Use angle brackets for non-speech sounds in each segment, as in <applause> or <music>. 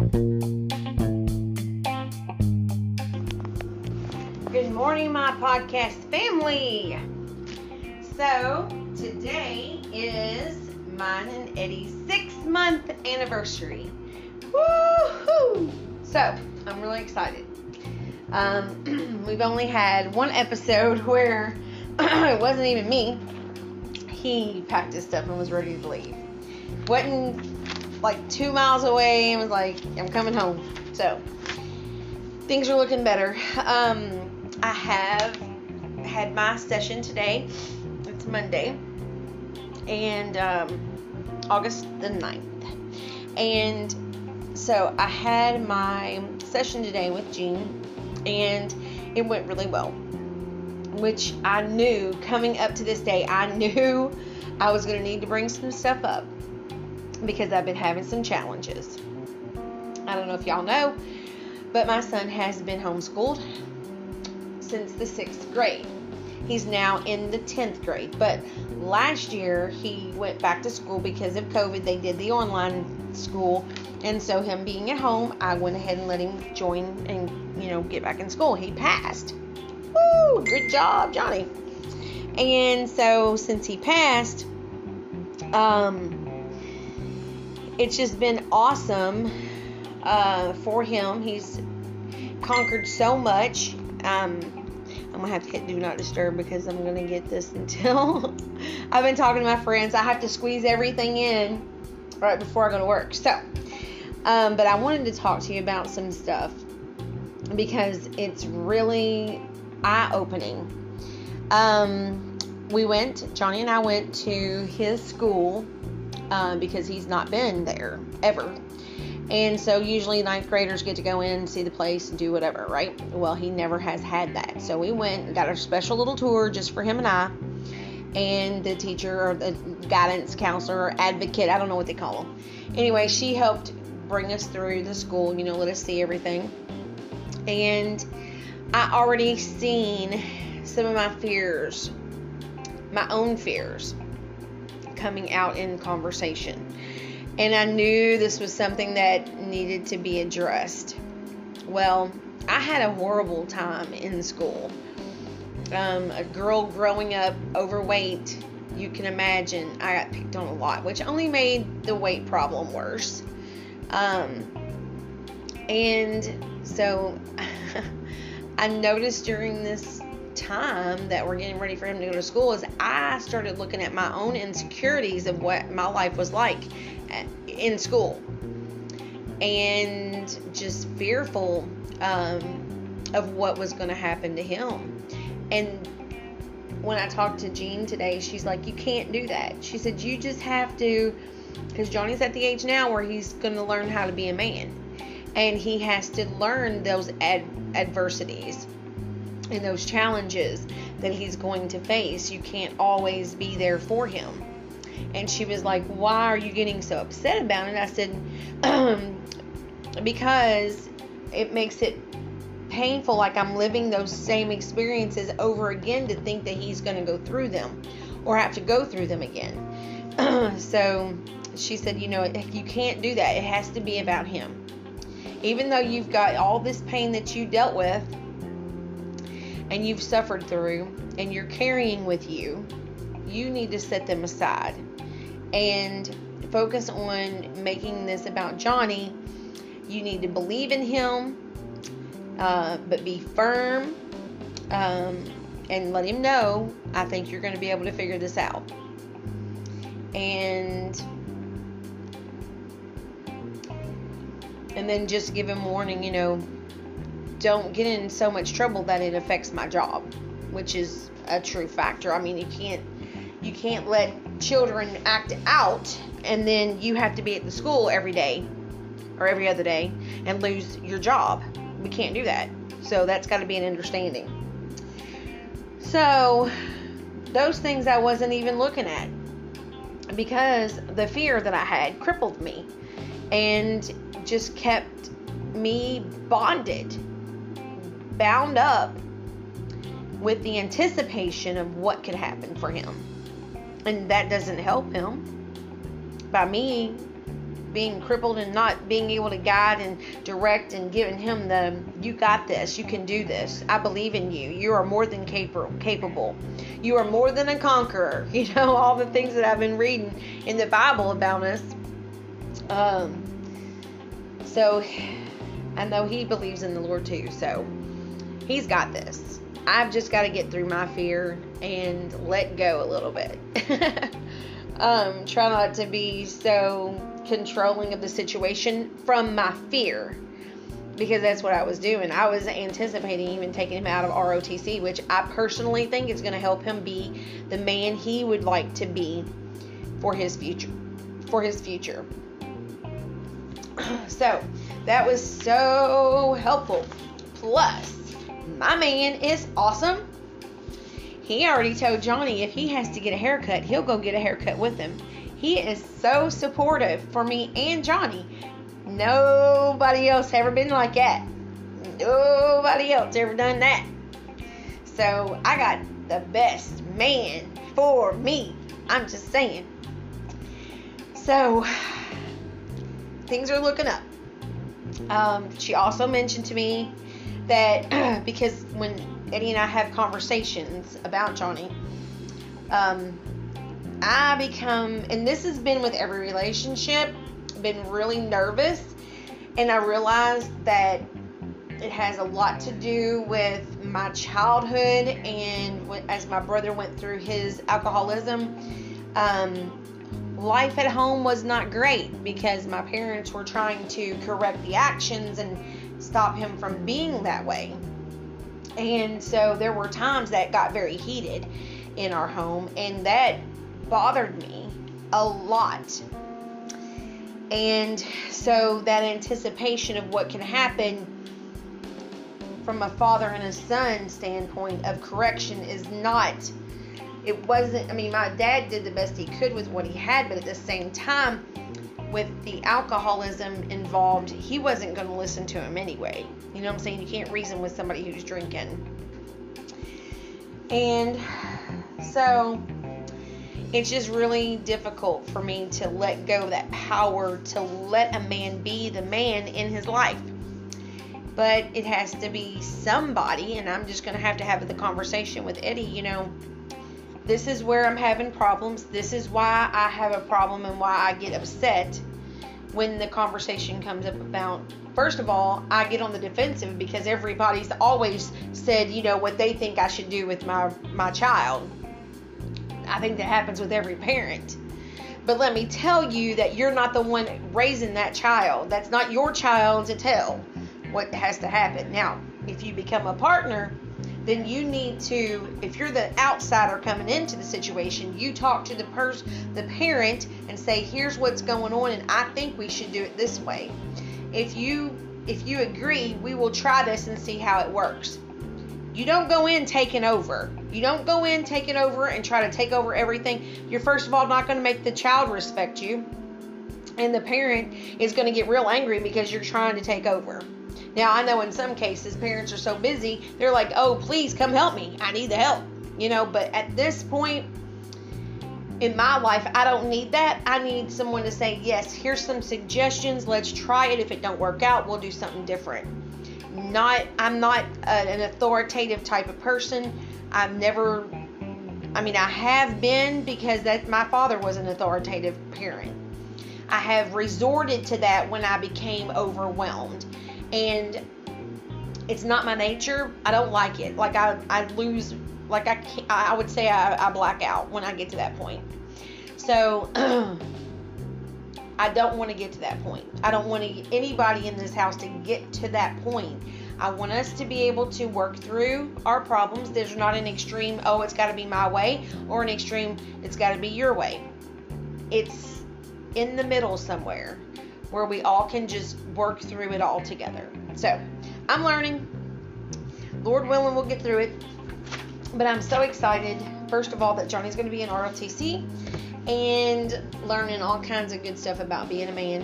Good morning, my podcast family. So, today is mine and Eddie's six month anniversary. Woohoo! So, I'm really excited. Um, <clears throat> we've only had one episode <laughs> where <clears throat> it wasn't even me. He packed his stuff and was ready to leave. Wasn't like two miles away and was like, I'm coming home. So, things are looking better. Um, I have had my session today. It's Monday. And um, August the 9th. And so I had my session today with Jean, and it went really well. Which I knew coming up to this day, I <laughs> knew I was going to need to bring some stuff up because I've been having some challenges. I don't know if y'all know, but my son has been homeschooled since the sixth grade. He's now in the 10th grade, but last year he went back to school because of COVID. They did the online school, and so him being at home, I went ahead and let him join and you know get back in school. He passed. Woo! Good job, Johnny. And so since he passed, um, it's just been awesome uh, for him. He's conquered so much. Um, I'm gonna have to hit do not disturb because I'm gonna get this <laughs> until I've been talking to my friends. I have to squeeze everything in right before I go to work. So, um, but I wanted to talk to you about some stuff because it's really eye opening. Um, we went, Johnny and I went to his school um, because he's not been there ever. And so usually ninth graders get to go in see the place and do whatever, right? Well, he never has had that. So we went got a special little tour just for him and I. And the teacher or the guidance counselor or advocate, I don't know what they call them. Anyway, she helped bring us through the school, you know, let us see everything. And I already seen some of my fears, my own fears, coming out in conversation and I knew this was something that needed to be addressed. Well, I had a horrible time in school. Um, a girl growing up overweight, you can imagine I got picked on a lot, which only made the weight problem worse. Um, and so <laughs> I noticed during this time that we're getting ready for him to go to school is I started looking at my own insecurities of what my life was like in school and just fearful um, of what was going to happen to him. And when I talked to Jean today, she's like, You can't do that. She said, You just have to, because Johnny's at the age now where he's going to learn how to be a man. And he has to learn those ad- adversities and those challenges that he's going to face. You can't always be there for him. And she was like, Why are you getting so upset about it? I said, um, <clears throat> Because it makes it painful, like I'm living those same experiences over again to think that he's going to go through them or have to go through them again. <clears throat> so she said, You know, you can't do that. It has to be about him. Even though you've got all this pain that you dealt with and you've suffered through and you're carrying with you, you need to set them aside and focus on making this about Johnny. You need to believe in him, uh, but be firm um, and let him know I think you're going to be able to figure this out. And and then just give him warning, you know, don't get in so much trouble that it affects my job, which is a true factor. I mean, you can't you can't let children act out and then you have to be at the school every day or every other day and lose your job. We can't do that. So that's got to be an understanding. So those things I wasn't even looking at because the fear that I had crippled me and just kept me bonded, bound up with the anticipation of what could happen for him. And that doesn't help him by me being crippled and not being able to guide and direct and giving him the you got this. You can do this. I believe in you. You are more than capable you are more than a conqueror. <laughs> You know all the things that i've been reading in the bible about us. Um so i know he believes in the lord too so he's got this i've just got to get through my fear and let go a little bit <laughs> um try not to be so controlling of the situation from my fear because that's what I was doing. I was anticipating even taking him out of ROTC, which I personally think is going to help him be the man he would like to be for his future. For his future. <clears throat> So that was so helpful. Plus, my man is awesome. He already told Johnny if he has to get a haircut, he'll go get a haircut with him. He is so supportive for me and Johnny. Nobody else ever been like that. Nobody else ever done that. So I got the best man for me. I'm just saying. So things are looking up. Um, she also mentioned to me that <clears throat> because when Eddie and I have conversations about Johnny, um, I become, and this has been with every relationship, been really nervous. And I realized that it has a lot to do with my childhood and as my brother went through his alcoholism. Um, life at home was not great because my parents were trying to correct the actions and stop him from being that way. And so there were times that got very heated in our home, and that bothered me a lot. And so that anticipation of what can happen from a father and a son standpoint of correction is not it wasn't i mean my dad did the best he could with what he had but at the same time with the alcoholism involved he wasn't going to listen to him anyway you know what i'm saying you can't reason with somebody who's drinking and so it's just really difficult for me to let go of that power to let a man be the man in his life. But it has to be somebody, and I'm just going to have to have the conversation with Eddie. You know, this is where I'm having problems. This is why I have a problem and why I get upset when the conversation comes up about first of all, I get on the defensive because everybody's always said, you know, what they think I should do with my my child. I think that happens with every parent. But let me tell you that you're not the one raising that child. That's not your child to tell what has to happen. Now, if you become a partner, then you need to if you're the outsider coming into the situation, you talk to the person the parent and say, "Here's what's going on and I think we should do it this way." If you if you agree, we will try this and see how it works. You don't go in taking over. You don't go in taking over and try to take over everything. You're first of all not going to make the child respect you. And the parent is going to get real angry because you're trying to take over. Now, I know in some cases parents are so busy, they're like, oh, please come help me. I need the help. You know, but at this point in my life, I don't need that. I need someone to say, yes, here's some suggestions. Let's try it. If it don't work out, we'll do something different not I'm not an authoritative type of person. I've never I mean I have been because that my father was an authoritative parent. I have resorted to that when I became overwhelmed. And it's not my nature. I don't like it. Like I I lose like I I would say I, I black out when I get to that point. So <clears throat> I don't want to get to that point. I don't want anybody in this house to get to that point. I want us to be able to work through our problems. There's not an extreme, oh, it's got to be my way, or an extreme, it's got to be your way. It's in the middle somewhere where we all can just work through it all together. So I'm learning. Lord willing, we'll get through it. But I'm so excited, first of all, that Johnny's going to be in ROTC and learning all kinds of good stuff about being a man.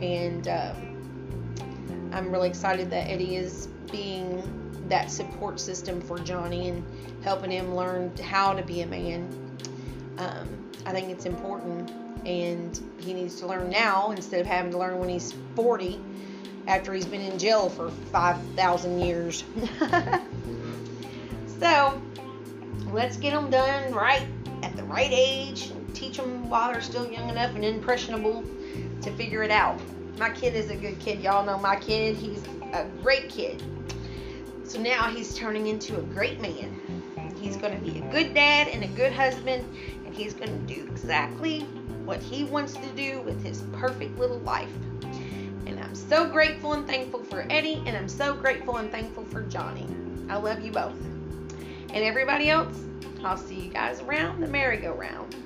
And um, I'm really excited that Eddie is being that support system for Johnny and helping him learn how to be a man. Um, I think it's important. And he needs to learn now instead of having to learn when he's 40 after he's been in jail for 5,000 years. <laughs> so, let's get them done right at the right age. Teach them while they're still young enough and impressionable to figure it out. My kid is a good kid. Y'all know my kid. He's a great kid. So now he's turning into a great man. He's going to be a good dad and a good husband, and he's going to do exactly what he wants to do with his perfect little life. And I'm so grateful and thankful for Eddie, and I'm so grateful and thankful for Johnny. I love you both. And everybody else, I'll see you guys around the merry-go-round.